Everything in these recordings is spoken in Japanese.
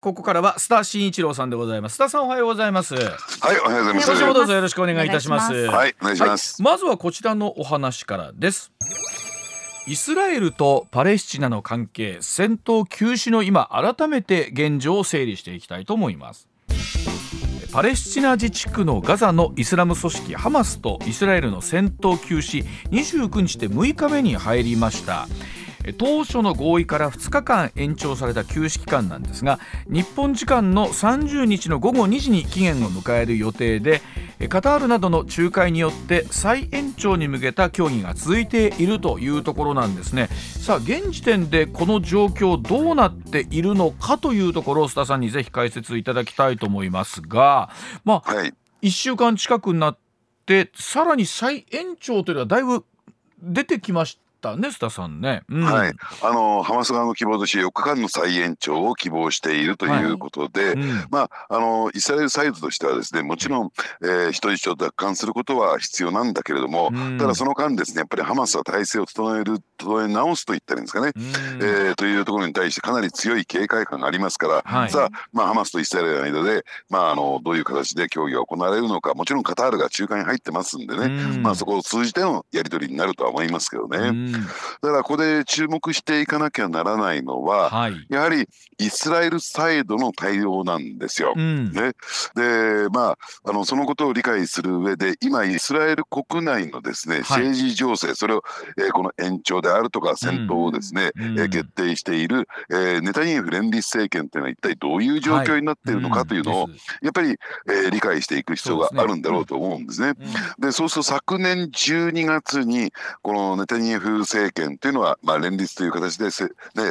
ここからは須田慎一郎さんでございます。須田さんおはようございます。はいおはようございます。今週もどうぞよろしくお願いいたします。はいお願いします、はい、まずはこちらのお話からです。イスラエルとパレスチナの関係戦闘休止の今改めて現状を整理していきたいと思います。パレスチナ自治区のガザのイスラム組織ハマスとイスラエルの戦闘休止29日で6日目に入りました当初の合意から2日間延長された休止期間なんですが日本時間の30日の午後2時に期限を迎える予定でカタールなどの仲介によって再延長に向けた協議が続いているというところなんですね。さあ現時点でこの状況どうなっているのかというところを須田さんにぜひ解説いただきたいと思いますがまあ、はい、1週間近くになってさらに再延長というのはだいぶ出てきましたね須田さんね、うん、はい。あのハマス側の希望として4日間の再延長を希望しているということで、はいうん、まああのイスラエルサイドとしてはですねもちろん、えー、人質を奪還することは必要なんだけれども、うん、ただその間ですねやっぱりハマスは体制を整える整え直すと言ったらいいんですかね、うん、えー、というところに対してかなり強い警戒感がありますから、はい、さあ、まあ、ハマスとイスラエルの間で、まあ、あのどういう形で協議が行われるのかもちろんカタールが仲介に入ってますんでね、まあ、そこを通じてのやり取りになるとは思いますけどね。だからここで注目していかなきゃならないのは、はい、やはりイスラエルサイドの対応なんですよ。うん、ね、でまああのそのことを理解する上で今イスラエル国内のですね、政治情勢それを、えー、この延長であるとか戦闘をですね、うん、えー、決定している、えー、ネタニヤフ連立政権というのは一体どういう状況になっているのかというのを、はいうん、やっぱり、えー、理解していく必要があるんだろうと思うんですね。でそうすると昨年12月にこのネタニヤフ政権というののは、まあ、連立という形でせ、ね、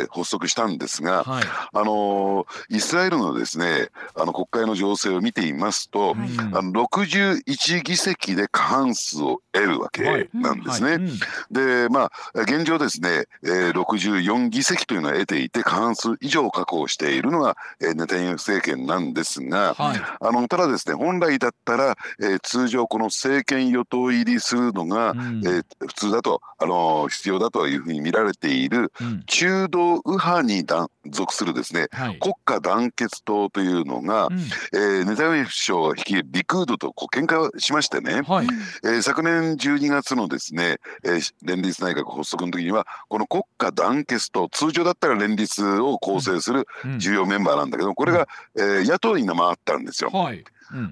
発足したんですが、はい、あのイスラエルのですねあの国会の情勢を見ていますと、はい、あの61議席で過半数を得るわけなんですね。でまあ現状ですね、えー、64議席というのは得ていて過半数以上確保しているのが、えー、ネタニヤフ政権なんですが、あのただですね本来だったら、えー、通常この政権与党入りするのが、うん、えー、普通だとあの必要だというふうにに見られている中道右派に属するですね、はい、国家団結党というのが、うん、えー、ネタニヤフ首相が率いるリクードとこう喧嘩をしましてね、はい、えー、昨年12月のですね、えー、連立内閣発足の時にはこの国家団結党通常だったら連立を構成する重要メンバーなんだけどこれが、えー、野党に回ったんですよ。はい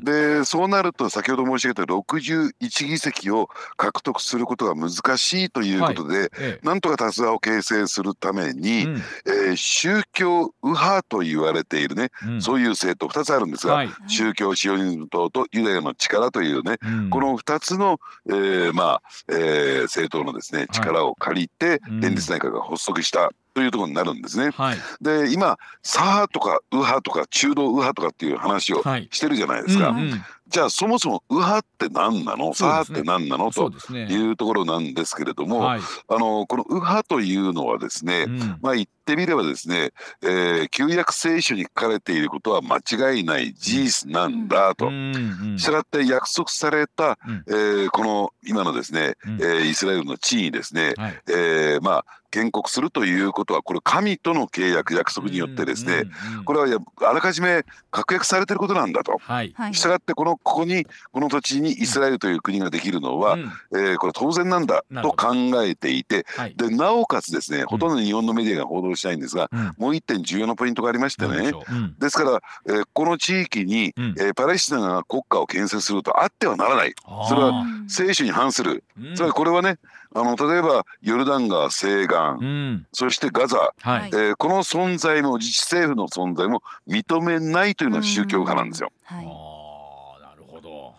でそうなると先ほど申し上げた61議席を獲得することが難しいということで、はい。ええ、なんとか多数派を形成するために、うん、えー、宗教右派と言われているね、うん、そういう政党2つあるんですが、はい、宗教シオニズム党とユダヤの力というね、うん、この2つの、えー、まあ、えー、政党のですね力を借りて連立内閣が発足したというところになるんですね。はい、で今左派とか右派とか中道右派とかっていう話をしてるじゃないですか。はいうんうん。じゃあそもそも右派って何なの、左派って何なの、というところなんですけれども、はい、あのこの右派というのはですね、うん、まあ言ってみればですね、えー、旧約聖書に書かれていることは間違いない事実なんだと。したがって約束された、うん、えー、この今のですね、うん、えー、イスラエルの地位にですね、はい、えー、まあ建国するということはこれ神との契約約束によってですね、これはあらかじめ確約されていることなんだと。はい、したがってこのここにこの土地にイスラエルという国ができるのは、うん、えー、これ当然なんだと考えていて、はい、でなおかつですねほとんど日本のメディアが報道しないんですが、うん、もう一点重要なポイントがありましてね、う。ん、ですから、えー、この地域に、うん、えー、パレスチナが国家を建設するとあってはならない。それは聖書に反する、それはこれはねあの例えばヨルダン川西岸、うん、そしてガザ、はい、えー、この存在も自治政府の存在も認めないというのは宗教家なんですよ。はい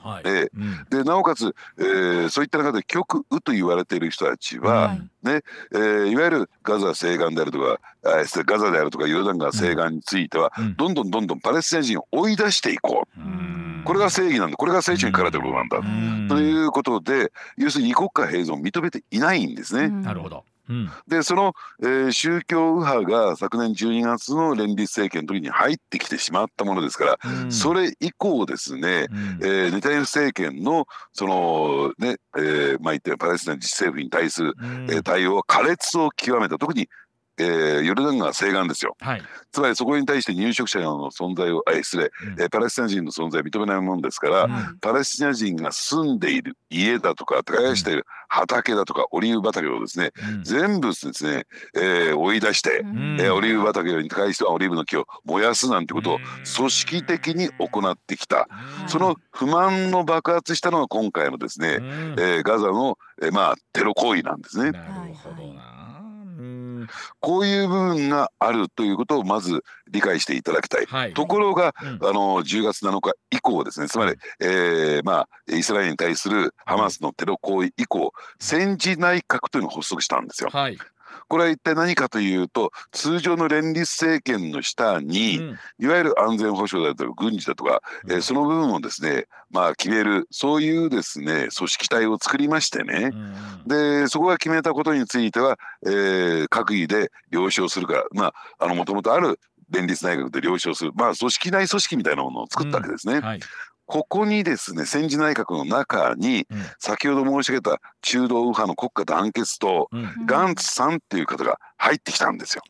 はい、でうん、でなおかつ、えー、そういった中で極右と言われている人たちは、はい、ねえー、いわゆるガザ西岸であるとかガザであるとかヨルダン川西岸については、うん、どんどんどんどんパレスチナ人を追い出していこう。うこれが正義なんだ。これが聖書に書かれてることなんだ。ということで要するに二国家併存を認めていないんですね。なるほどうん、でその、えー、宗教右派が昨年12月の連立政権の時に入ってきてしまったものですから、うん、それ以降ですね、うん、えー、ネタニヤフ政権のそのね、えー、まあ言ってパレスチナ自治政府に対する、うん、えー、対応は苛烈を極めた。特にえー、ヨルダン川西岸ですよ、はい、つまりそこに対して入植者の存在をあ失礼、うん、えー、パレスチナ人の存在を認めないものですから、うん、パレスチナ人が住んでいる家だとか耕している畑だとかオリーブ畑をですね、うん、全部ですね、えー、追い出して、うん、えー、オリーブ畑に対してはオリーブの木を燃やすなんてことを組織的に行ってきた、その不満の爆発したのが今回のですね、えー、ガザの、えー、まあテロ行為なんですね。なるほどなこういう部分があるということをまず理解していただきたい。はい、ところが、うん、あの10月7日以降ですね。つまり、えー、まあ、イスラエルに対するハマスのテロ行為以降戦時内閣というのを発足したんですよ。はいこれは一体何かというと通常の連立政権の下に、うん、いわゆる安全保障だとか軍事だとか、うん、えー、その部分をですねまあ決めるそういうですね組織体を作りましてね、うん、でそこが決めたことについては、えー、閣議で了承するからまああのもともとある連立内閣で了承するまあ組織内組織みたいなものを作ったわけですね。はい、ここにですね戦時内閣の中に、先ほど申し上げた中道右派の国家団結党、うん、ガンツさんっていう方が入ってきたんですよ。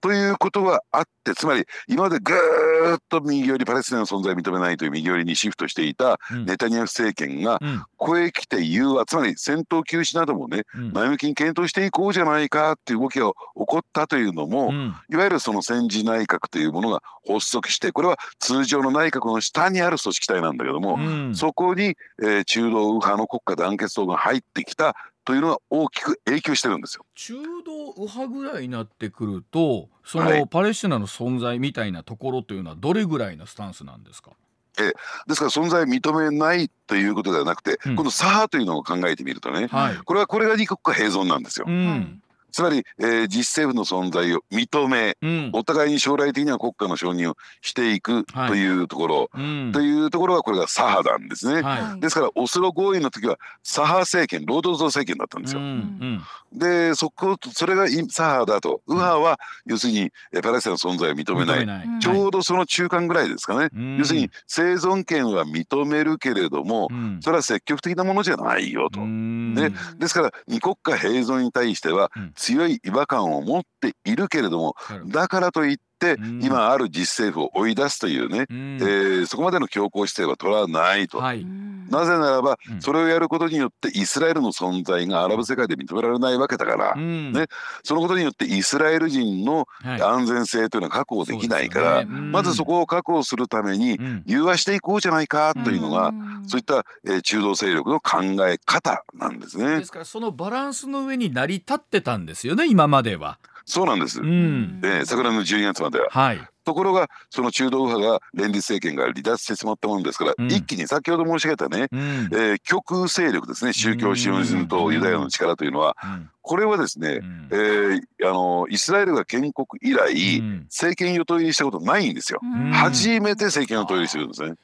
ということがあってつまり今までぐーっと右寄りパレスチナの存在を認めないという右寄りにシフトしていたネタニヤフ政権が、ここへ来て融和つまり戦闘休止などもね、前向きに検討していこうじゃないかっていう動きが起こったというのも、いわゆるその戦時内閣というものが発足してこれは通常の内閣の下にある組織体なんだけども、そこに、えー、中道右派の国家団結党が入ってきたというのは大きく影響してるんですよ。中道右派ぐらいになってくるとそのパレスチナの存在みたいなところというのはどれぐらいのスタンスなんですか？えですから存在を認めないということではなくて、うん、この左派というのを考えてみるとね、はい、これはこれが二国家併存なんですよ。うんつまり、えー、実政府の存在を認め、うん、お互いに将来的には国家の承認をしていくというところ、はいうん、というところがこれが左派なんですね、はい、ですからオスロ合意の時は左派政権労働党政権だったんですよ。うん、でそこそれが左派だと右派は要するにパレスチナの存在を認めない。ない、ちょうどその中間ぐらいですかね、要するに生存権は認めるけれども、それは積極的なものじゃないよと。ね、ですから二国家併存に対しては、強い違和感を持っているけれども、だからといって今ある実政府を追い出すというね、うん、えー、そこまでの強硬姿勢は取らないと、はい、なぜならばそれをやることによってイスラエルの存在がアラブ世界で認められないわけだから、うん、ね、そのことによってイスラエル人の安全性というのは確保できないから、はいね。うん、まずそこを確保するために融和していこうじゃないかというのが、そういった、えー、中道勢力の考え方なんですね。ですからそのバランスの上に成り立ってたんですよね今までは。そうなんです。うん、えー、桜の12月までは。はい。ところがその中道右派が連立政権が離脱してしまったものですから、うん、一気に先ほど申し上げたね、うん、えー、極右勢力ですね宗教シオニズムとユダヤの力というのは、うん、これはですね、うん、えー、あのイスラエルが建国以来、政権与党入りしたことないんですよ。初めて政権与党入りするんですね。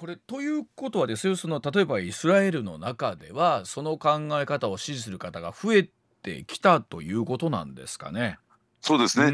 これということはですよその例えばイスラエルの中ではその考え方を支持する方が増えてきたということなんですかね。そうですね、え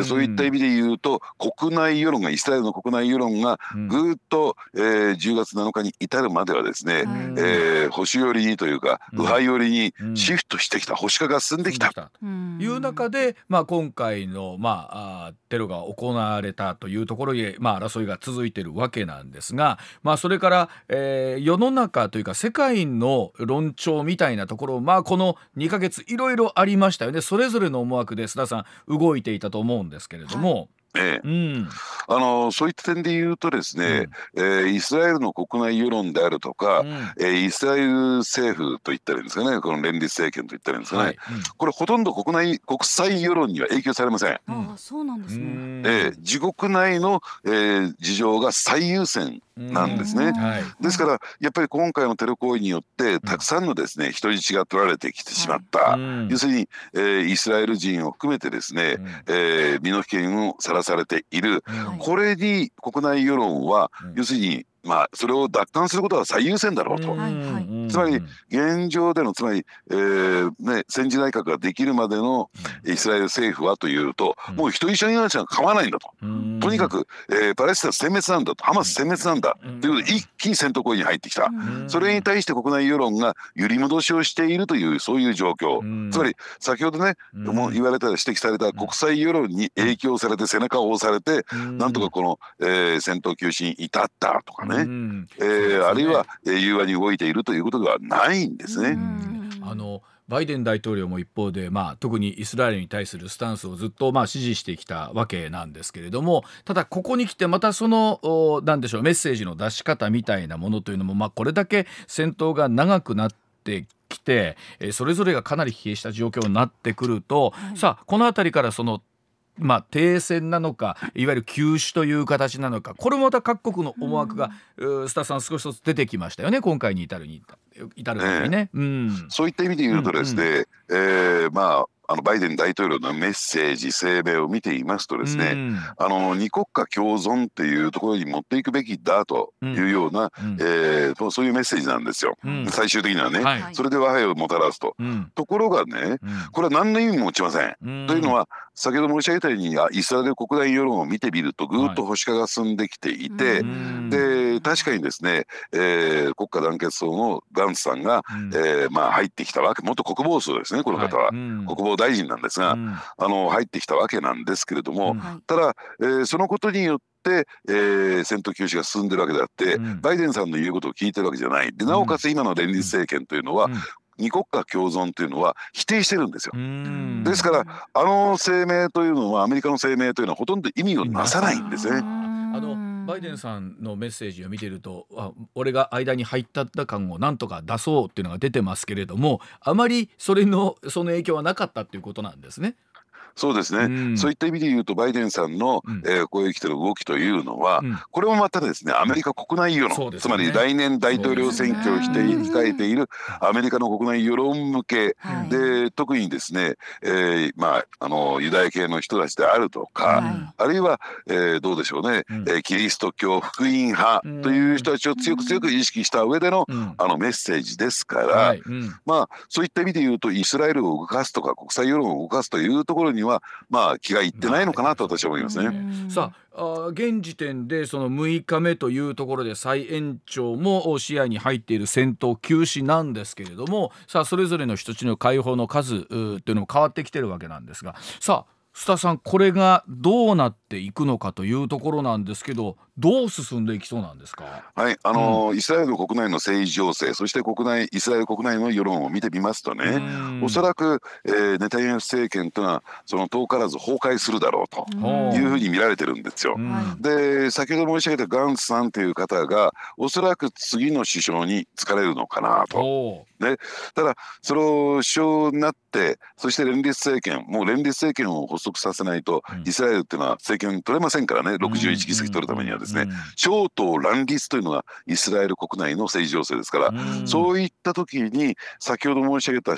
ー、そういった意味で言うと国内世論がイスラエルの国内世論がぐっと、うん、えー、10月7日に至るまではですね、うん、えー、保守寄りにというか、右派寄りにシフトしてきた、保守化が進んできた。という中で、まあ、今回の、まあ、あテロが行われたというところへ、まあ、争いが続いているわけなんですが、まあ、それから、えー、世の中というか世界の論調みたいなところ、まあ、この2か月いろいろありましたよね。それぞれの思惑で須田さん動いていたと思うんですけれども。ええ、うん、あのそういった点で言うとですね、うん、えー、イスラエルの国内世論であるとか、うん、えー、イスラエル政府といったらいいんですかねこの連立政権といったらいいんですかね、はい。うん、これほとんど国内国際世論には影響されません。あそうなんですね、えー、自国内の、えー、事情が最優先なんですね。ですからやっぱり今回のテロ行為によってたくさんのですね人質が取られてきてしまった、要するに、えー、イスラエル人を含めてですね、えー、身の危険をさらされている、これに国内世論は、要するにまあ、それを奪還することが最優先だろうと。つまり現状でのつまり、えーね、戦時内閣ができるまでのイスラエル政府はというと、もう人一緒に命は構わないんだと。とにかく、えー、パレスチナ殲滅なんだと。ハマス殲滅なんだ。ということで一気に戦闘行為に入ってきた。それに対して国内世論が揺り戻しをしているというそういう状況。つまり先ほどね、もう言われた指摘された国際世論に影響されて背中を押されて、なんとかこの、えー、戦闘休止に至ったとかね、うん、えー、あるいは、えー、融和に動いているということではないんですね。あのバイデン大統領も一方で、まあ、特にイスラエルに対するスタンスをずっとまあ支持してきたわけなんですけれどもただここに来てまたその何でしょうメッセージの出し方みたいなものというのも、まあ、これだけ戦闘が長くなってきてそれぞれがかなり疲弊した状況になってくると、はい、さあこの辺りからそのまあ、停戦なのかいわゆる休止という形なのかこれもまた各国の思惑が、うん、スタッフさん少しずつ出てきましたよね今回に至るに至るにね、うん、そういった意味で言うとですね、うんうん、えー、まああのバイデン大統領のメッセージ声明を見ていますとですね、うん、あの二国家共存っていうところに持っていくべきだというような、うん、えー、そういうメッセージなんですよ、うん、最終的にはね、はい、それで和平をもたらすと、ところがね、これは何の意味も持ちません。というのは先ほど申し上げたようにイスラエル国内世論を見てみるとぐっと保守化が進んできていて、は確かにですね、えー、国家団結層のガンツさんが、えー、まあ、入ってきたわけ元国防相ですねこの方は、はい、国防大臣なんですが、うん、あの入ってきたわけなんですけれども、うん、ただ、えー、そのことによって、えー、戦闘休止が進んでるわけであって、うん、バイデンさんの言うことを聞いてるわけじゃない。でなおかつ今の連立政権というのは、二国家共存というのは否定してるんですよ。ですからあの声明というのはアメリカの声明というのはほとんど意味をなさないんですね。あのバイデンさんのメッセージを見てるとあ俺が間に入ったった感をなんとか出そうっていうのが出てますけれどもあまりそれのその影響はなかったっていうことなんですね。そうですね、うん、そういった意味で言うとバイデンさんの、うん、えー、こういうる動きというのは、うん、これもまたですねアメリカ国内世論、ね、つまり来年大統領選挙をして控えているアメリカの国内世論向け、で特にですね、えー、まああのユダヤ系の人たちであるとか、あるいは、えー、どうでしょうね、うん、えー、キリスト教福音派という人たちを強く強く意識した上での、あのメッセージですから、はい、まあそういった意味で言うとイスラエルを動かすとか国際世論を動かすというところにはまあ気がいってないのかなと私は思いますね。さあ現時点でその6日目というところで再延長も視野に入っている戦闘休止なんですけれどもさあそれぞれの人質の解放の数というのも変わってきてるわけなんですがさあ須田さんこれがどうなっていくのかというところなんですけどどう進んでいきそうなんですか？はいあの、うん、イスラエル国内の政治情勢そして国内イスラエル国内の世論を見てみますとねおそらく、えー、ネタニヤフ政権というのはその遠からず崩壊するだろうというふうに見られてるんですよ。で先ほど申し上げたガンツさんという方がおそらく次の首相に就かれるのかなと。ね、ただその首相になってそして連立政権もう連立政権を発足させないと、イスラエルっていうのは政権取れませんからね。61議席取るためにはですね、超党乱立というのがイスラエル国内の政治情勢ですから、そういった時に先ほど申し上げた、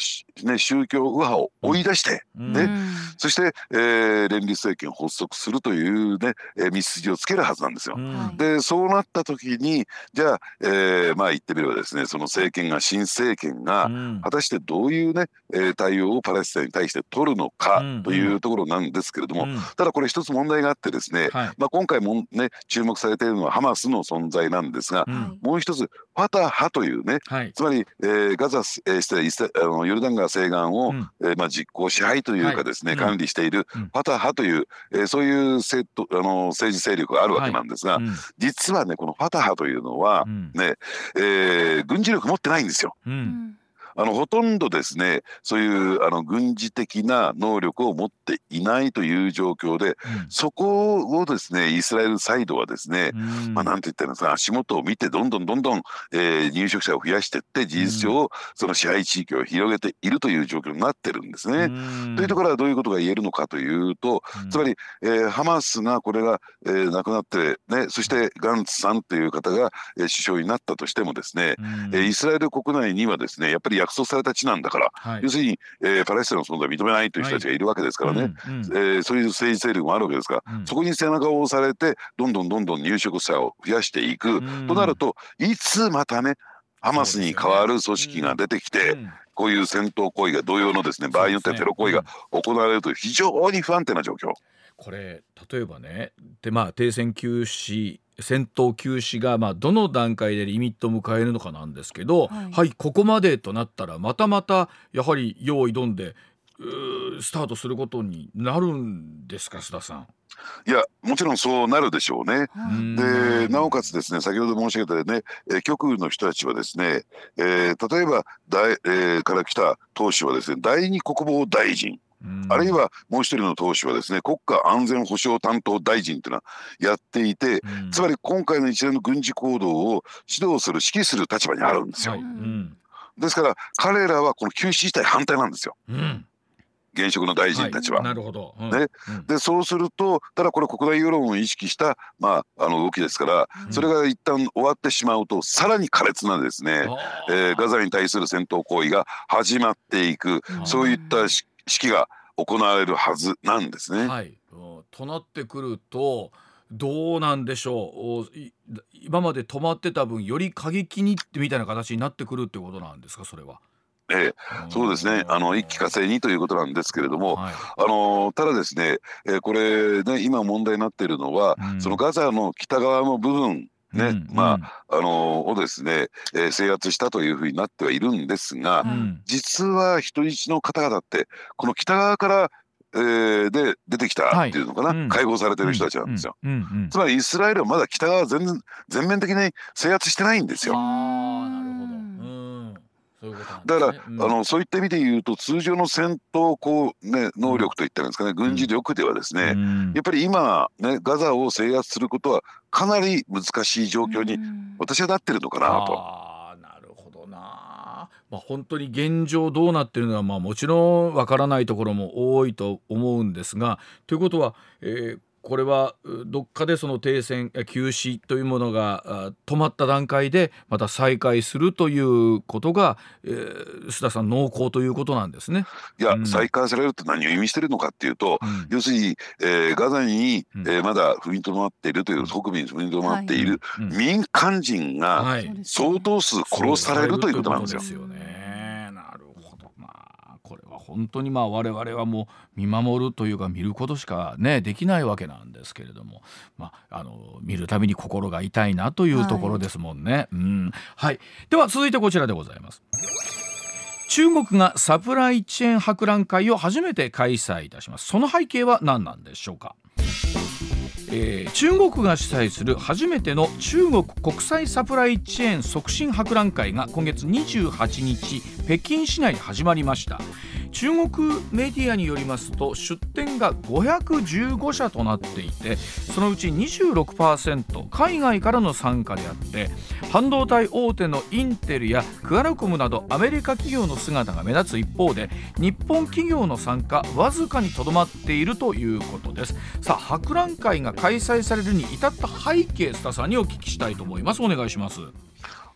ね、宗教右派を追い出して、ね。そして、えー、連立政権を発足するというね、えー、道筋をつけるはずなんですよ。でそうなった時にじゃあ、えー、まあ言ってみればですねその政権が新政権が果たしてどういうね、えー、対応をパレスチナに対して取るのかというところなんですけれども、ただこれ一つ問題があってですね、はい、まあ、今回もね注目されているのはハマスの存在なんですが、もう一つファタハというね、はい、つまり、えー、ガザ、えー、してあのヨルダン川西岸を、うん、えー、まあ、実行支配というかですね、はい、管理しているファタハという、えー、そういうせとあの政治勢力があるわけなんですが、はいうん、実はねこのファタハというのは、ねえー、軍事力持ってないんですよ。うんあのほとんどですねそういうあの軍事的な能力を持っていないという状況で、うん、そこをですねイスラエルサイドはですね、うん、まあなんて言ったらいいんですか足元を見てどんどんどんどん、えー、入植者を増やしていって事実上、その支配地域を広げているという状況になってるんですね。というところはどういうことが言えるのかというと、つまり、えー、ハマスがこれが、えー、亡くなってねそしてガンツさんという方が、えー、首相になったとしてもですね、えー、イスラエル国内にはですねやっぱり約束された地なんだから、はい、要するに、えー、パレスチナの存在を認めないという人たちがいるわけですからね、はいうんうん、えー、そういう政治勢力もあるわけですから、うん、そこに背中を押されてどんどんどんどん入植者を増やしていく、うん、となるといつまたねハマスに代わる組織が出てきて、こういう戦闘行為が同様のですね場合によってはテロ行為が行われるという非常に不安定な状況。これ例えばねでまあ停戦休止戦闘休止がまあどの段階でリミットを迎えるのかなんですけど、はい、はい、ここまでとなったらまたまたやはり用意どんでスタートすることになるんですか須田さん。いやもちろんそうなるでしょうね。でなおかつですね先ほど申し上げたね、えー、極右の人たちはですね、えー、例えば大、えー、から来た党首はですね第二国防大臣あるいはもう一人の党首はですね国家安全保障担当大臣というのはやっていて、うん、つまり今回の一連の軍事行動を指導する指揮する立場にあるんですよ。はい。うん、ですから彼らはこの休止自体反対なんですよ。うん。現職の大臣たちは。はい、なるほど、うん、ね、でそうするとただこれ国内世論を意識した、まあ、あの動きですから、それが一旦終わってしまうとさらに苛烈なですね、えー、ガザに対する戦闘行為が始まっていく。そういった式が行われるはずなんですね。はい、となってくるとどうなんでしょう。今まで止まってた分より過激にみたいな形になってくるってことなんですかそれは。ええ、そうですね。あの一気火星にということなんですけれども、はい、あのただですね、えー、これね今問題になっているのは、うん、そのガザの北側の部分ね、うん、まあ、あのをですね、えー、制圧したというふうになってはいるんですが、うん、実は人質の方々ってこの北側からえー、で出てきたっていうのかな、はいうん、解放されてる人たちなんですよ、うんうん、つまりイスラエルはまだ北側全然全面的に制圧してないんですよ。あなるほどだから、うん、あのそういった意味で言うと通常の戦闘こう、ね、能力といったんですかね、軍事力ではですね、うん、やっぱり今、ね、ガザを制圧することはかなり難しい状況に私はなってるのかなと。あなるほどな、まあ、本当に現状どうなってるのは、まあ、もちろんわからないところも多いと思うんですがということは、えーこれはどっかでその停戦休止というものが止まった段階でまた再開するということが、えー、須田さん濃厚ということなんですね。いや、うん、再開されるって何を意味してるのかっていうと、うん、要するに、えー、ガザに、えー、まだ踏みとどまっているという北部に踏みとどまっている民間人が相当数殺されるということなんですよ。本当にまあ我々はもう見守るというか見ることしかねできないわけなんですけれども、まあ、あの見るたびに心が痛いなというところですもんね。はい、うん。はい、では続いてこちらでございます。中国がサプライチェーン博覧会を初めて開催いたします。その背景は何なんでしょうか。えー、中国が主催する初めての中国国際サプライチェーン促進博覧会が今月28日北京市内で始まりました中国メディアによりますと出展が515社となっていてそのうち26%海外からの参加であって半導体大手のインテルやクアラコムなどアメリカ企業の姿が目立つ一方で日本企業の参加わずかにとどまっているということです。さあ博覧会が開催されるに至った背景須田さんにお聞きしたいと思います。お願いします。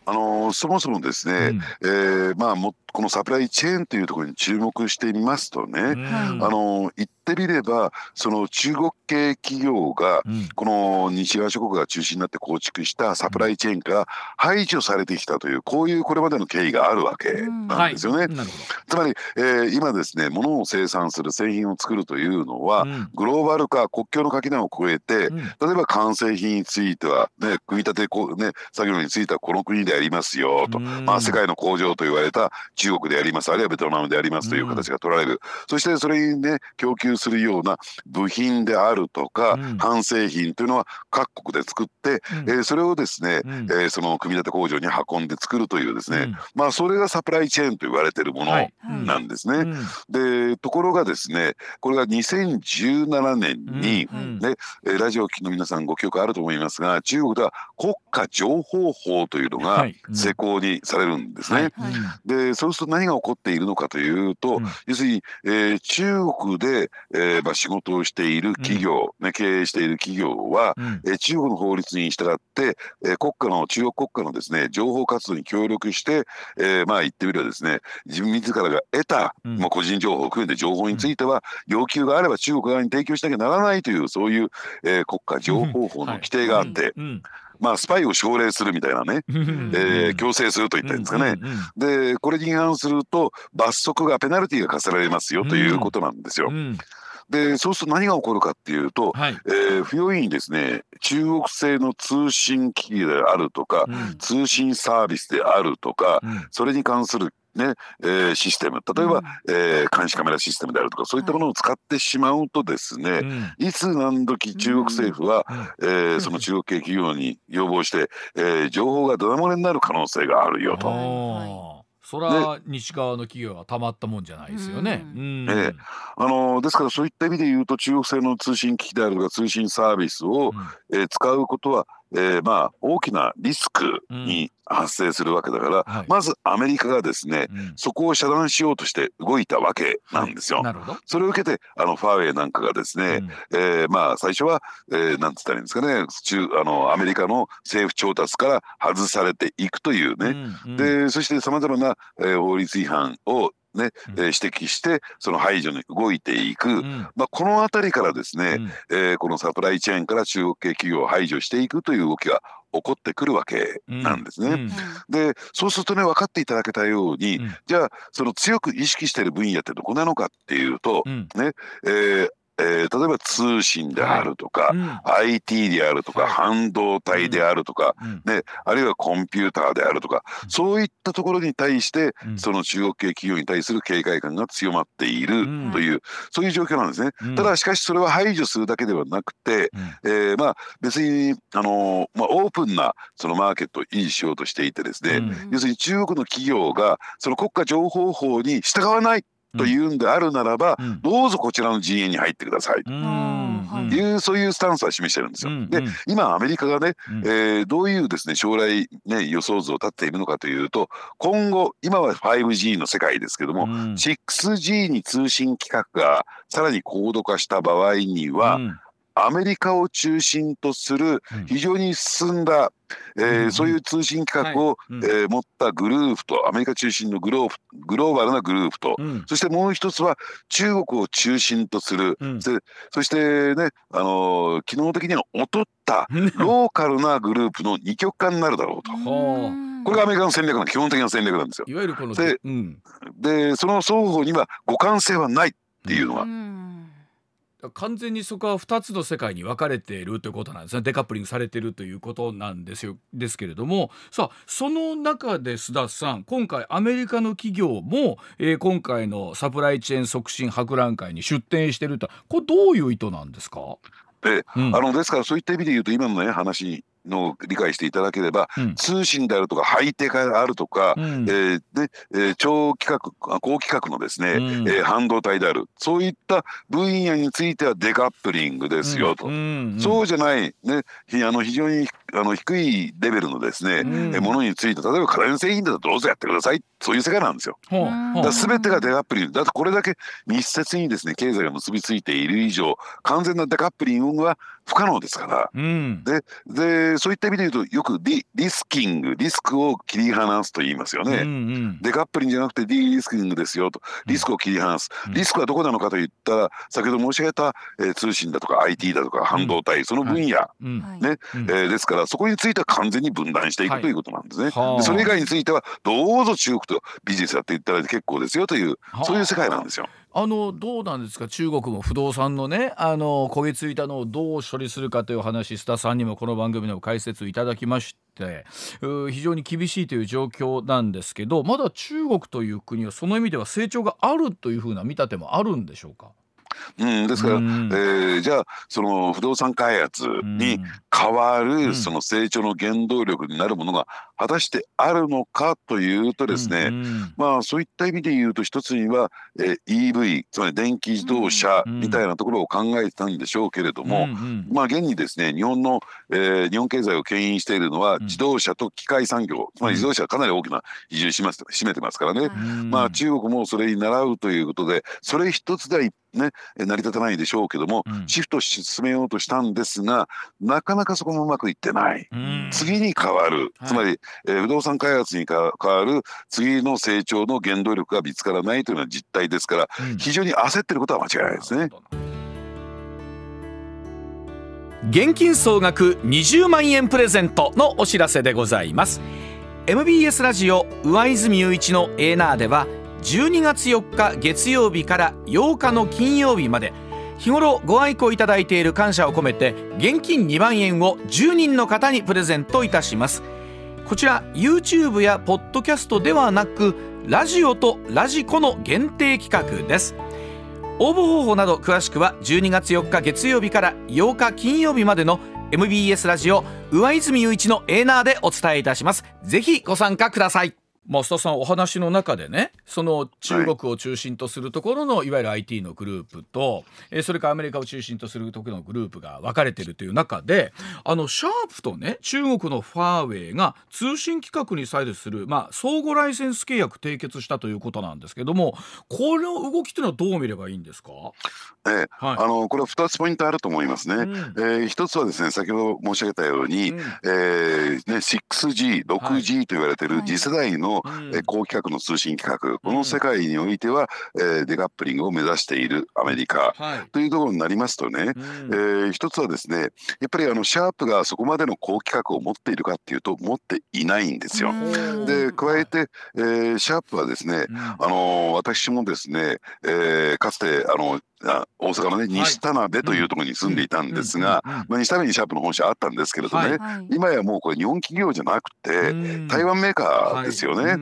あのそもそもですね、うん、えー、まあもこのサプライチェーンというところに注目してみますとね、うん、あの言ってみればその中国系企業が、この西側諸国が中心になって構築したサプライチェーンから排除されてきたというこういうこれまでの経緯があるわけなんですよね。はい、つまり、えー、今ですね物を生産する製品を作るというのは、うん、グローバル化国境の垣根を越えて、うん、例えば完成品については、ね、組み立てこ、ね、作業についてはこの国でありますよと、まあ、世界の工場と言われた中国でありますあるいはベトナムでありますという形が取られる、うん、そしてそれにね供給するような部品であるとか、うん、半製品というのは各国で作って、うん、えー、それをですね、うん、えー、その組み立て工場に運んで作るというですね、まあそれがサプライチェーンと言われているものなんですね。でところがですねこれが2017年に、ねラジオ機の皆さんご記憶あると思いますが中国では国家情報法というのが施行にされるんですね。でそうすると何が起こっているのかというと、要するに、えー、中国で、えーまあ、仕事をしている企業、ね、経営している企業は、えー、中国の法律に従って、えー、国家の中国国家のですね情報活動に協力して、えー、まあ言ってみればですね自分自らが得た、まあ、個人情報を含めて情報については、要求があれば中国側に提供しなきゃならないというそういう、えー、国家情報法の規定があって。まあ、スパイを奨励するみたいなね、えー、強制するといったんですかね、でこれに違反すると罰則がペナルティーが課せられますよということなんですよ。でそうすると何が起こるかっていうと、はい、えー、不用意にですね中国製の通信機器であるとか、うん、通信サービスであるとか、うん、それに関するねえー、システム。例えば、うん、えー、監視カメラシステムであるとかそういったものを使ってしまうとですね、うん、いつ何時中国政府は、うん、えー、その中国系企業に要望して、えー、情報がドラ漏れになる可能性があるよと。それは西側の企業はたまったもんじゃないですよね。うん、ええ、あのですからそういった意味で言うと中国製の通信機器であるとか通信サービスを、うん、えー、使うことはえー、まあ大きなリスクに発生するわけだから、うんはい、まずアメリカがですね、うん、そこを遮断しようとして動いたわけなんですよ。はい、それを受けてあのファーウェイなんかがですね、うん、えー、まあ最初は、えー、なんつったらいいんですかね中あのアメリカの政府調達から外されていくというね、うんうん、でそしてさまざまな、えー、法律違反をね、うん、指摘してその排除に動いていく、うん、まあ、この辺りからですね、うん、えー、このサプライチェーンから中国系企業を排除していくという動きが起こってくるわけなんですね。うん、でそうするとね分かっていただけたように、じゃあその強く意識している分野ってどこなのかっていうと、ねえー、えー、例えば通信であるとか、はい。うん、IT であるとか、はい、半導体であるとか、うん、ね、あるいはコンピューターであるとか、うん、そういったところに対して、その中国系企業に対する警戒感が強まっているという、そういう状況なんですね。ただしかしそれは排除するだけではなくて、えー、まあ別にあのまあ、オープンなそのマーケットを維持しようとしていてですね、要するに中国の企業がその国家情報法に従わないというんであるならば、うん、どうぞこちらの陣営に入ってください。とい。う、そういうスタンスは示してるんですよ。で今アメリカがね、えー、どういうですね将来ね予想図を立っているのかというと今後今は 5G の世界ですけども、うん、6G に通信規格がさらに高度化した場合には、アメリカを中心とする非常に進んだ、えー、そういう通信規格を、はい、えー、持ったグループとアメリカ中心のグローグローバルなグループと、うん、そしてもう一つは中国を中心とする、うん、そしてね、あのー、機能的には劣ったローカルなグループの二極化になるだろうと。これがアメリカの戦略の基本的な戦略なんですよ。いわゆるこのでうん、でその双方には互換性はないっていうのは。完全にそこは2つの世界に分かれているということなんですね。デカップリングされているということなんですよ。ですけれども。さあその中で須田さん今回アメリカの企業も、えー、今回のサプライチェーン促進博覧会に出展していると。これどういう意図なんですか？で、うん、あのですからそういった意味で言うと今のね話の理解していただければ、うん、通信であるとかハイテクであるとか、うん、えー、で、えー、超規格高規格のですね、うん、えー、半導体であるそういった分野についてはデカップリングですよと、そうじゃないねあの非常にあの低いレベルのですね、うん、ものについて例えば家電製品だとどうぞやってください。そういう世界なんですよ。だ全てがデカップリング。だってこれだけ密接にですね経済が結びついている以上完全なデカップリングは不可能ですから、うん、ででそういった意味で言うとよくリリスキングリスクを切り離すと言いますよね、うんうん、デカップリングじゃなくてディリスキングですよと。リスクを切り離す、うん、リスクはどこなのかといったら先ほど申し上げた、えー、通信だとか IT だとか半導体、その分野、はい、ね、えー、ですからそこについては完全に分断していく、はい、ということなんですね。それ以外についてはどうぞ中国とビジネスやっていったら結構ですよというそういう世界なんですよ。あのどうなんですか？中国も不動産のねあの焦げついたのをどう処理するかという話須田さんにもこの番組でも解説いただきまして非常に厳しいという状況なんですけどまだ中国という国はその意味では成長があるというふうな見立てもあるんでしょうか？うん、ですから、うん、えー、じゃあその不動産開発に代わるその成長の原動力になるものが果たしてあるのかというとですね、うんうん、まあそういった意味で言うと一つには、えー、EV つまり電気自動車みたいなところを考えてたんでしょうけれども、うんうん、まあ現にですね日本の、えー、日本経済を牽引しているのは自動車と機械産業、つまり自動車はかなり大きな比重を占めてますからね、まあ中国もそれに習うということでそれ一つでは一ね、成り立たないでしょうけども、うん、シフト進めようとしたんですがなかなかそこもうまくいってない、うん、次に変わる、つまり、えー、不動産開発に変わる次の成長の原動力が見つからないというのは実態ですから、うん、非常に焦ってることは間違いないですね。現金総額20万円プレゼントのお知らせでございます。MBS ラジオ上泉雄一のエーナーでは12月4日月曜日から8日の金曜日まで日頃ご愛顧いただいている感謝を込めて現金2万円を10人の方にプレゼントいたしますこちら YouTube やポッドキャストではなくラジオとラジコの限定企画です。応募方法など詳しくは12月4日月曜日から8日金曜日までの MBS ラジオ上泉雄一のエーナーでお伝えいたします。ぜひご参加ください。増田さんお話の中でねその中国を中心とするところの、はい、いわゆる IT のグループと、えそれからアメリカを中心とするところのグループが分かれてるという中であのシャープとね中国のファーウェイが通信規格に際する、まあ、相互ライセンス契約締結したということなんですけどもこの動きというのはどう見ればいいんですか、えー、はい、あのこれは2つポイントあると思いますね。うん、えー、1つはですね先ほど申し上げたように、うん、えー、ね、6G、6G と言われてい。る次世代の、はい、え高規格の通信規格。この世界においては、えー、デカップリングを目指しているアメリカ、はい、というところになりますとね、うん、えー、一つはですねやっぱりあのシャープがそこまでの高規格を持っているかっていうと持っていないんですよ。で加えて、えー、シャープはですね、うん、あの私もですね、えー、かつてあの大阪のね西田辺というところに住んでいたんですが、まあ、西田辺にシャープの本社あったんですけれどね、はい、今やもうこれ日本企業じゃなくて台湾メーカーですよね、はい、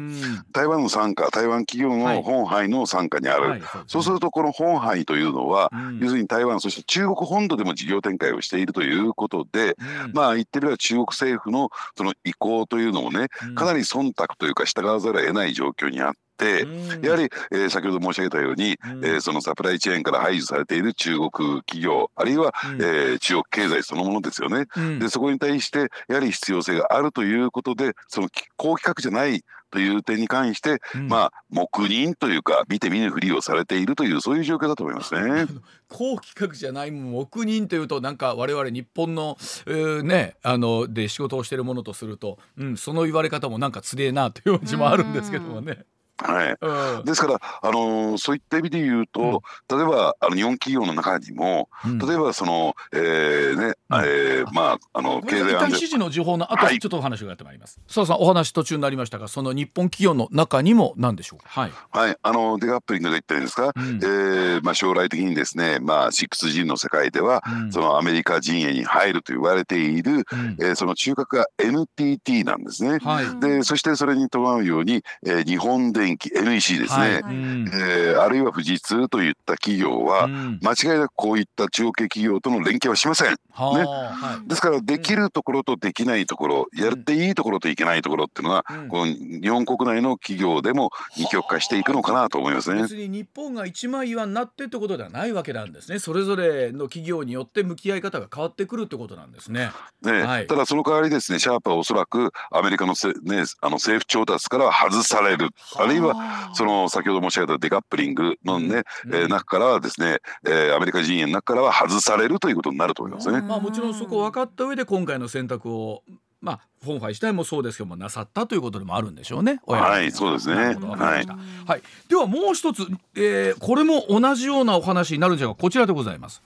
台湾の傘下台湾企業の本杯の傘下にある、はい、そうするとこの本杯というのは、要するに台湾そして中国本土でも事業展開をしているということで、まあ言ってみれば中国政府のその意向というのもねかなり忖度というか従わざるを得ない状況にあって。やはり、えー、先ほど申し上げたように、うん、えー、そのサプライチェーンから排除されている中国企業あるいは、うん、えー、中国経済そのものですよね、うん、でそこに対してやはり必要性があるということでその高規格じゃないという点に関して、うん、まあ黙認というか見て見ぬふりをされているというそういう状況だと思いますね。高規格じゃない黙認というとなんか我々日本の、えー、ねあので仕事をしているものとすると、うん、その言われ方もなんかつれえなという感じもあるんですけどもね。はい、うん、ですから、あのー、そういった意味で言うと、うん、例えばあの日本企業の中にも、うん、例えばその、えーねえー、まああの経済安全指示の情報の後、はい、ちょっとお話を伺ってまいります。さんお話途中になりましたがその日本企業の中にも何でしょう？か。はい、はい、あのデカップリングで言ったんですか、うん、えー、まあ、将来的にですね、まあ、6G の世界では、そのアメリカ陣営に入ると言われている、うん、えー、その中核が NTT なんですね。はい、でそしてそれに伴うように、えー、日本電電機 NEC ですね、はい、えー、あるいは富士通といった企業は、間違いなくこういった中国系企業との連携はしません。ね、ですからできるところとできないところ、やっていいところといけないところっていうのは、この日本国内の企業でも二極化していくのかなと思いますね。別に日本が一枚岩になってってことではないわけなんですね。それぞれの企業によって向き合い方が変わってくるってことなんですね。ね、はい、ただその代わりですね、シャープはおそらくアメリカのせ、ね、あの政府調達からは外される、ある。いはその先ほど申し上げたデカップリングのね、うん、えー、中からはですね、えー、アメリカ陣営の中からは外されるということになると思いますね。まあもちろんそこ分かった上で今回の選択をまあ、本杯自体もそうですけどもなさったということでもあるんでしょうね。はい、そうですね。はい、はい、ではもう一つ、えー、これも同じようなお話になるんですがこちらでございます。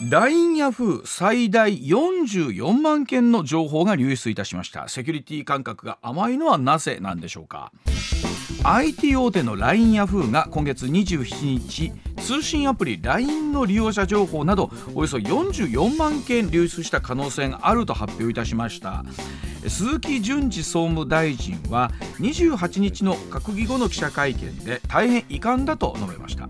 LINE ヤフー最大44万件の情報が流出いたしました。セキュリティ感覚が甘いのはなぜなんでしょうか？IT 大手の LINE ヤフーが今月27日通信アプリ LINE の利用者情報などおよそ44万件流出した可能性があると発表いたしました。鈴木淳司総務大臣は28日の閣議後の記者会見で大変遺憾だと述べました。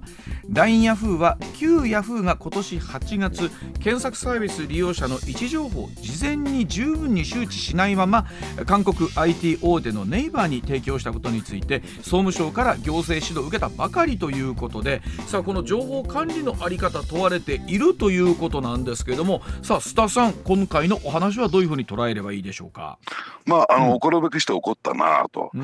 LINE ヤフーは旧ヤフーが今年8月検索サービス利用者の位置情報を事前に十分に周知しないまま韓国 IT 大手のネイバーに提供したことについて総務省から行政指導を受けたばかりということでさあこの情報管理の在り方問われているということなんですけれどもさあ須田さん今回のお話はどういうふうに捉えればいいでしょうか？まあ、あの、うん、起こるべきして起こったなと、え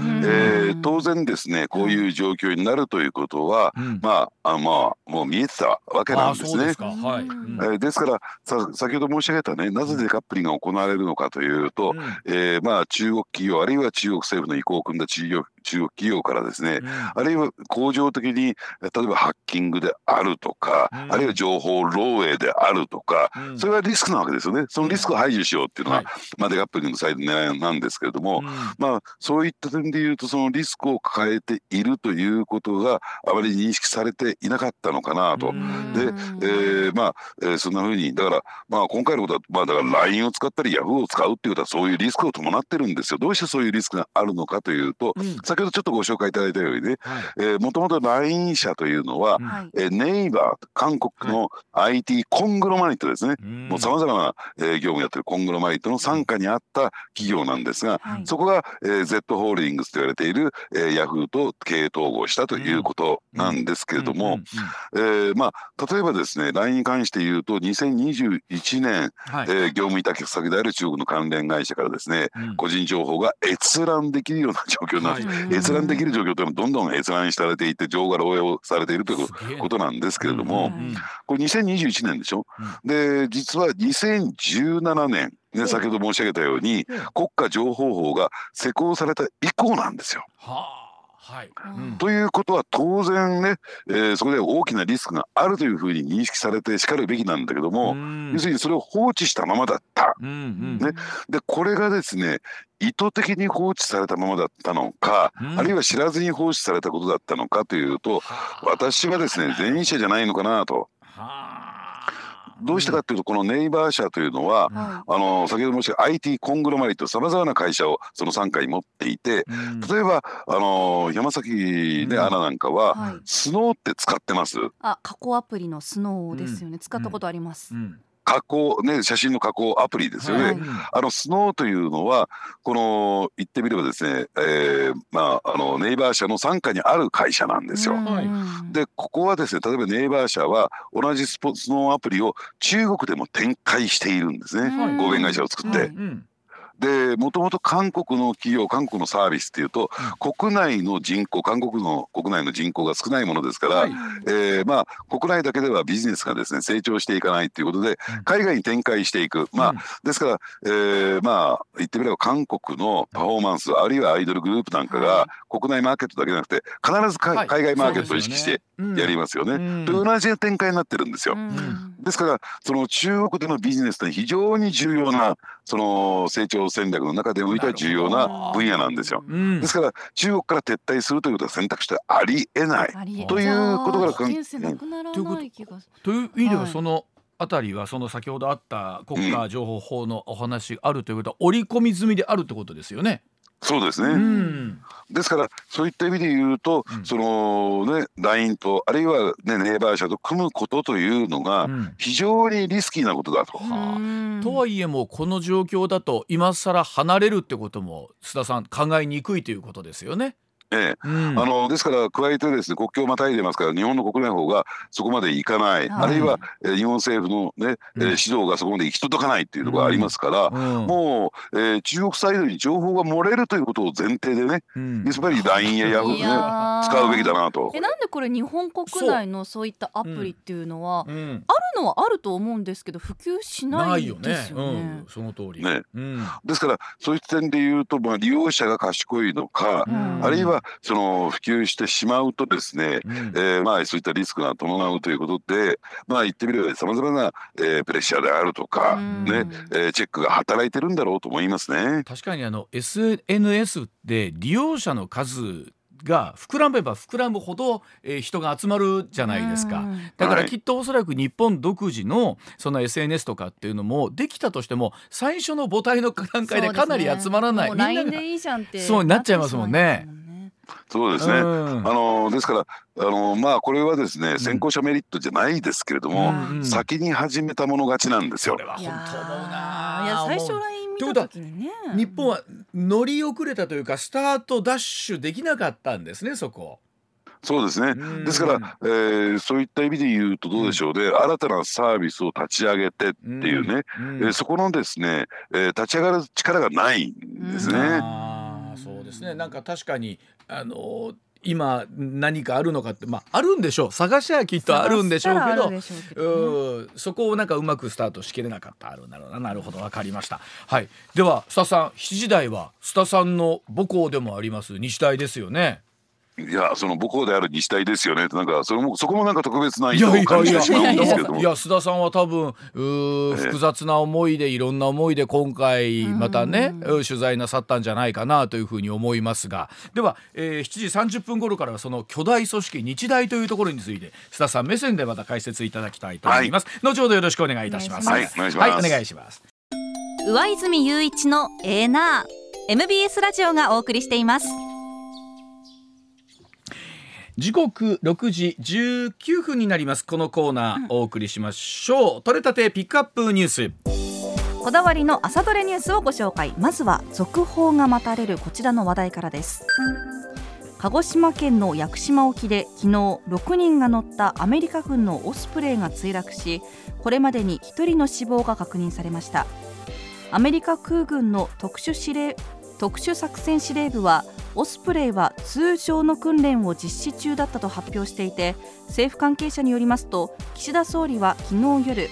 ー、当然ですねこういう状況になるということは、うん、まああまあもう見えてたわけなんですね。ですはい。えですからさ先ほど申し上げたねなぜデカップリングが行われるのかというと、うん、えー、まあ、中国企業あるいは中国政府の意向を組んだ中国中国企業からですね、うん、あるいは恒常的に例えばハッキングであるとか、うん、あるいは情報漏洩であるとか、うん、それはリスクなわけですよね。そのリスクを排除しようっていうのは、まあ、デカップリングのサイド狙いなんですけれども、まあそういった点でいうとそのリスクを抱えているということがあまり認識されていなかったのかなと。で、えー、まあ、えー、そんなふうにだからまあ今回のことはまあだから LINE を使ったり Yahoo を使うっていうことはそういうリスクを伴ってるんですよ。どうしてそういうリスクがあるのかというと、先ほどちょっとご紹介いただいたようにね、もともと LINE 社というのは、はい、えー、ネイバー韓国の IT コングロマリットですね、もうさまざまな、えー、業務やってるコングロマリットの傘下にあった企業なんですが、はい、そこが、えー、Z ホールディングスと言われている、えー、ヤフーと経営統合したということなんですけれども、えまあ例えばですね LINE に関して言うと2021年、はい、えー、業務委託先である中国の関連会社からですね、うん、個人情報が閲覧できるような状況になって、はい、閲覧できる状況というのはどんどん閲覧されていて情が漏洩をされているということなんですけれども、これ2021年でしょ、うん、で実は2017年ね、先ほど申し上げたように、国家情報法が施行された以降なんですよ。はあはい、うん、ということは当然ね、えー、そこで大きなリスクがあるというふうに認識されてしかるべきなんだけども、要するにそれを放置したままだった。うんうん、ね、でこれがですね意図的に放置されたままだったのか、うん、あるいは知らずに放置されたことだったのかというと私はですね前者じゃないのかなと。どうしてかっていうとこのネイバー社というのは、あの先ほど申し上げた IT コングロマリットさまざまな会社をその傘下に持っていて、例えばあの山崎ね、アナなんかは、スノーって使ってます？あ加工アプリのスノーですよね、使ったことあります、加工ね写真の加工アプリですよね。はい、あのスノーというのはこの言ってみればですね、えー、まああのネイバー社の傘下にある会社なんですよ。でここはですね例えばネイバー社は同じスポスノーアプリを中国でも展開しているんですね。合弁会社を作って。でもともと韓国の企業韓国のサービスっていうと、うん、国内の人口韓国の国内の人口が少ないものですから、はい、えー、まあ、国内だけではビジネスがですね成長していかないということで、海外に展開していく、まあ、ですから、えー、まあ言ってみれば韓国のパフォーマンスあるいはアイドルグループなんかが国内マーケットだけじゃなくて必ず海外マーケットを意識してやりますよね。うん、と同じ展開になってるんですよ。ですからその中国でのビジネスって非常に重要なその成長戦略の中でおいては重要な分野なんですよ。ですから中国から撤退するということは選択肢はありえないということから考え、うん、という意味ではその、あたりはその先ほどあった国家情報法のお話があるということは織り込み済みであるってことですよね。そうですね、うん、ですからそういった意味で言うと、うん、そのね LINE とあるいは、ね、ネイバー社と組むことというのが非常にリスキーなことだと。うん、とはいえもこの状況だと今更離れるってことも須田さん考えにくいということですよね。ええ、うん、あのですから加えてですね国境をまたいでますから日本の国内法がそこまでいかない、はい、あるいは、え日本政府のね、うん、指導がそこまで行き届かないっていうところがありますから、うん、もう、えー、中国サイドに情報が漏れるということを前提でね、うん、やっぱり LINE や Yahoo ね使うべきだなと。えなんでこれ日本国内のそういったアプリっていうのは、あるのはあると思うんですけど普及しないですよね。よね。その通り、ね。ですからそういった点で言うと、まあ、利用者が賢いのか、あるいはその普及してしまうとですね、うん、えー、まあそういったリスクが伴うということでまあ言ってみればさまざまな、えー、プレッシャーであるとか、うん、ね、えー、チェックが働いてるんだろうと思いますね。確かにあの SNS で利用者の数が膨らめば膨らむほど、えー、人が集まるじゃないですか。だからきっとおそらく日本独自のその SNS とかっていうのもできたとしても最初の母体の段階でかなり集まらない、ね、みんながそうなっちゃいますもんね。そうですね。あのですからあのまあこれはですね、先行者メリットじゃないですけれども、うん、先に始めたもの勝ちなんですよ。は本当思うな。いや最初ライン見た時にね。日本は乗り遅れたというかスタートダッシュできなかったんですねそこ。そうですね。ですから、えー、そういった意味で言うとどうでしょうね、うん、新たなサービスを立ち上げてっていうね、うん、えー、そこのですね、えー、立ち上がる力がないんですね。あそうですね。なんか確かにあの今何かあるのかってまああるんでしょう。探しはきっとあるんでしょうけど、ね、うそこをなんかうまくスタートしきれなかった。あるなるなるほど分かりました。はい。では須田さん7時台は須田さんの母校でもあります。西大ですよねいやその母校である日大ですよね。なんかそれもそこもなんか特別な意図を感じてしまうんですけどいや須田さんは多分う、複雑な思いでいろんな思いで今回またね、取材なさったんじゃないかなというふうに思いますが。では、えー、7時30分頃からはその巨大組織日大というところについて須田さん目線でまた解説いただきたいと思います、はい、後ほどよろしくお願いいたします。はいお願いします、はい、お願いします。上泉雄一のエーナー。MBS ラジオがお送りしています時刻6時19分になります。このコーナーお送りしましょう、うん、取れたてピックアップニュース。こだわりの朝どれニュースをご紹介。まずは続報が待たれるこちらの話題からです。鹿児島県の屋久島沖で昨日6人が乗ったアメリカ軍のオスプレイが墜落しこれまでに1人の死亡が確認されました。アメリカ空軍の特殊司令特殊作戦司令部はオスプレイは通常の訓練を実施中だったと発表していて政府関係者によりますと岸田総理は昨日夜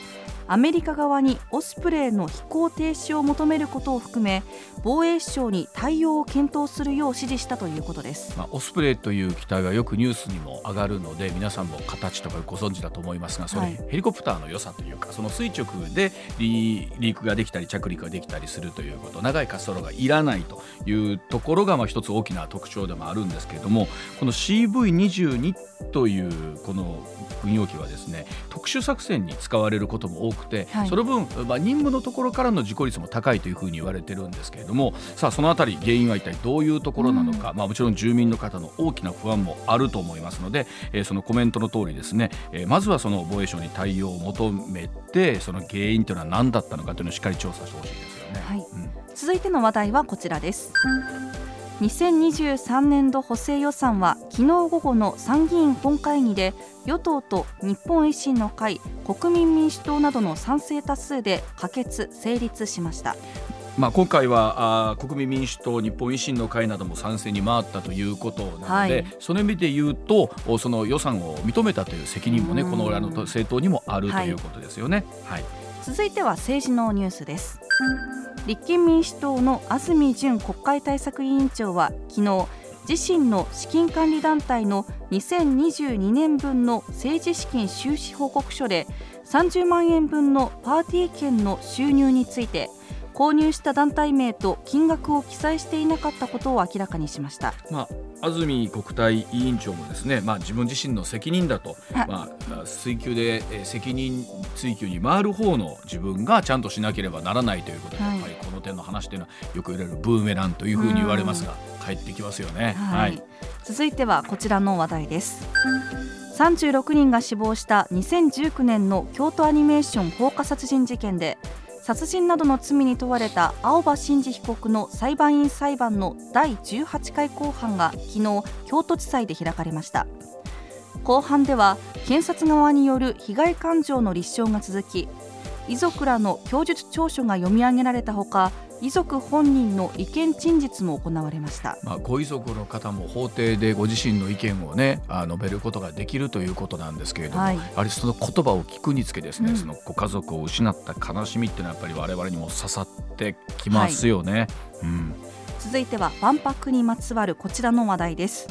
アメリカ側にオスプレイの飛行停止を求めることを含め防衛省に対応を検討するよう指示したということです、まあ、オスプレイという機体はよくニュースにも上がるので皆さんも形とかご存知だと思いますがそれ、はい、ヘリコプターの良さというかその垂直でリークができたり着陸ができたりするということ。長い滑走路がいらないというところがまあ一つ大きな特徴でもあるんですけれどもこの CV22 というこの軍用機はですね特殊作戦に使われることも多くて、はい、その分、まあ、任務のところからの事故率も高いというふうに言われてるんですけれどもさあそのあたり原因は一体どういうところなのか、うん、まあ、もちろん住民の方の大きな不安もあると思いますので、えー、そのコメントの通りですね、えー、まずはその防衛省に対応を求めてその原因というのは何だったのかというのをしっかり調査してほしいですよね。はいうん、続いての話題はこちらです。2023年度補正予算は昨日午後の参議院本会議で与党と日本維新の会国民民主党などの賛成多数で可決・成立しました。まあ、今回はあ国民民主党、日本維新の会なども賛成に回ったということなので、はい、その意味で言うとその予算を認めたという責任もねこの裏の政党にもあるということですよね。はい、続いては政治のニュースです。立憲民主党の安住淳国会対策委員長は昨日自身の資金管理団体の2022年分の政治資金収支報告書で30万円分のパーティー券の収入について購入した団体名と金額を記載していなかったことを明らかにしました。まあ安住国対委員長もですね、まあ、自分自身の責任だと、まあ、追及で、え責任追及に回る方の自分がちゃんとしなければならないということで、はい、やっぱりこの点の話というのはよく言われるブーメランというふうに言われますが帰ってきますよね、はい、はい、続いてはこちらの話題です。36人が死亡した2019年の京都アニメーション放火殺人事件で殺人などの罪に問われた青葉真司被告の裁判員裁判の第18回公判が昨日京都地裁で開かれました。公判では検察側による被害感情の立証が続き遺族らの供述調書が読み上げられたほか遺族本人の意見陳述も行われました、まあ、ご遺族の方も法廷でご自身の意見をねあ述べることができるということなんですけれども、はい、やはりその言葉を聞くにつけですね、うん、そのご家族を失った悲しみっていうのはやっぱり我々にも刺さってきますよね、はい、うん、続いては万博にまつわるこちらの話題です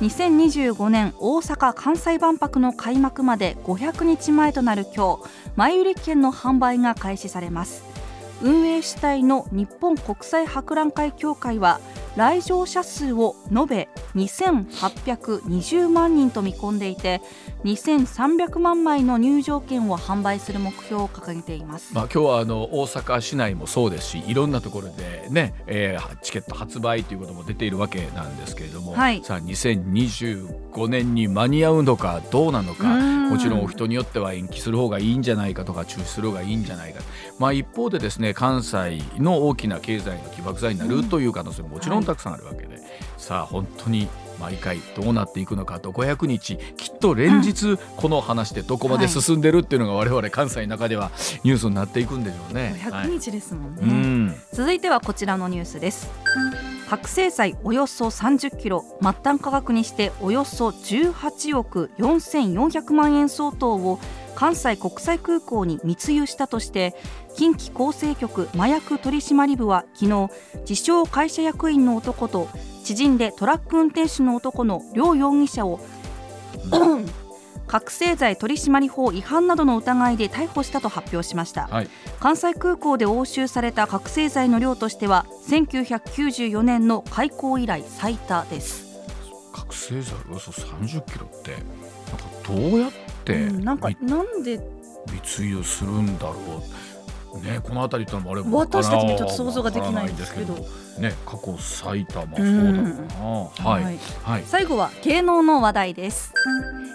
2025年大阪・関西万博の開幕まで500日前となる今日前売り券の販売が開始されます運営主体の日本国際博覧会協会は来場者数を延べ2820万人と見込んでいて2300万枚の入場券を販売する目標を掲げています、まあ、今日はあの大阪市内もそうですしいろんなところでね、えー、チケット発売ということも出ているわけなんですけれども、はい、さあ2025年に間に合うのかどうなのかもちろんお人によっては延期する方がいいんじゃないかとか中止する方がいいんじゃないか、まあ、一方でですね関西の大きな経済の起爆剤になるという可能性ももちろんたくさんあるわけで、はい、さあ本当に毎回どうなっていくのかと500日きっと連日この話でどこまで進んでるっていうのが我々関西の中ではニュースになっていくんでしょうね。500日ですもんね、はい、ん。続いてはこちらのニュースです。覚醒剤およそ30キロ末端価格にしておよそ18億4400万円相当を関西国際空港に密輸したとして近畿厚生局麻薬取締部は昨日自称会社役員の男と知人でトラック運転手の男の両容疑者を 覚醒剤取締法違反などの疑いで逮捕したと発表しました、はい、関西空港で押収された覚醒剤の量としては1994年の開港以来最多です。覚醒剤およそ30キロってなんかどうやって、うん、なんかなんで？密輸するんだろう。ね、この辺りってのもあれ私たちもちょっと想像ができないんですけど。ね、過去最多まあそうだな、はい、はい、最後は芸能の話題です。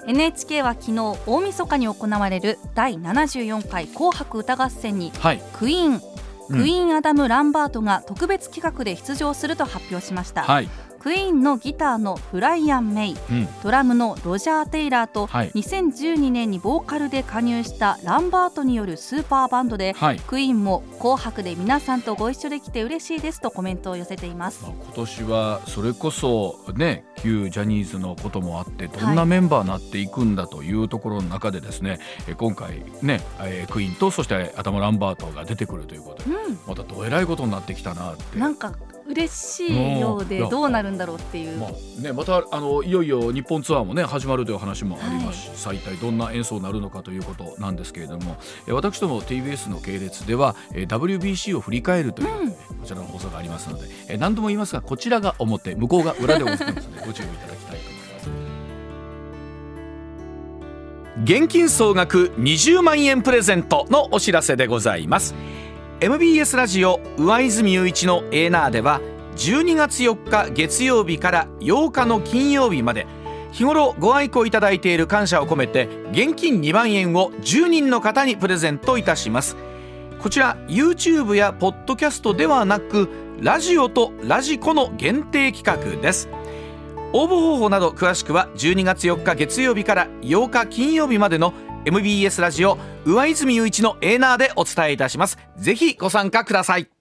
NHK は昨日大晦日に行われる第74回紅白歌合戦に、はい、クイーンクイーンアダム・ランバートが特別企画で出場すると発表しました、はい、クイーンのギターのブライアン・メイ、うん、ドラムのロジャー・テイラーと、はい、2012年にボーカルで加入したランバートによるスーパーバンドで、はい、クイーンも「紅白」で皆さんとご一緒できて嬉しいですとコメントを寄せています。今年はそれこそね旧ジャニーズのこともあってどんなメンバーになっていくんだというところの中でですね、はい、今回ね、えー、クイーンとそして頭ランバートが出てくるということで、うん、またどえらいことになってきたなって。なんか嬉しいようでどうなるんだろうっていう、まあね、またあのいよいよ日本ツアーもね始まるという話もありますし、はい、一体どんな演奏になるのかということなんですけれども私ども TBS の系列では WBC を振り返るという、うん、こちらの放送がありますので何度も言いますがこちらが表向こうが裏でございますので ご注意いただきたいと思います。現金総額20万円プレゼントのお知らせでございます。MBS ラジオ上泉雄一のエーナーでは12月4日月曜日から8日の金曜日まで日頃ご愛顧いただいている感謝を込めて現金2万円を10人の方にプレゼントいたします。こちら YouTube やポッドキャストではなくラジオとラジコの限定企画です。応募方法など詳しくは12月4日月曜日から8日金曜日までの MBS ラジオ上泉雄一のエーナーでお伝えいたします。ぜひご参加ください。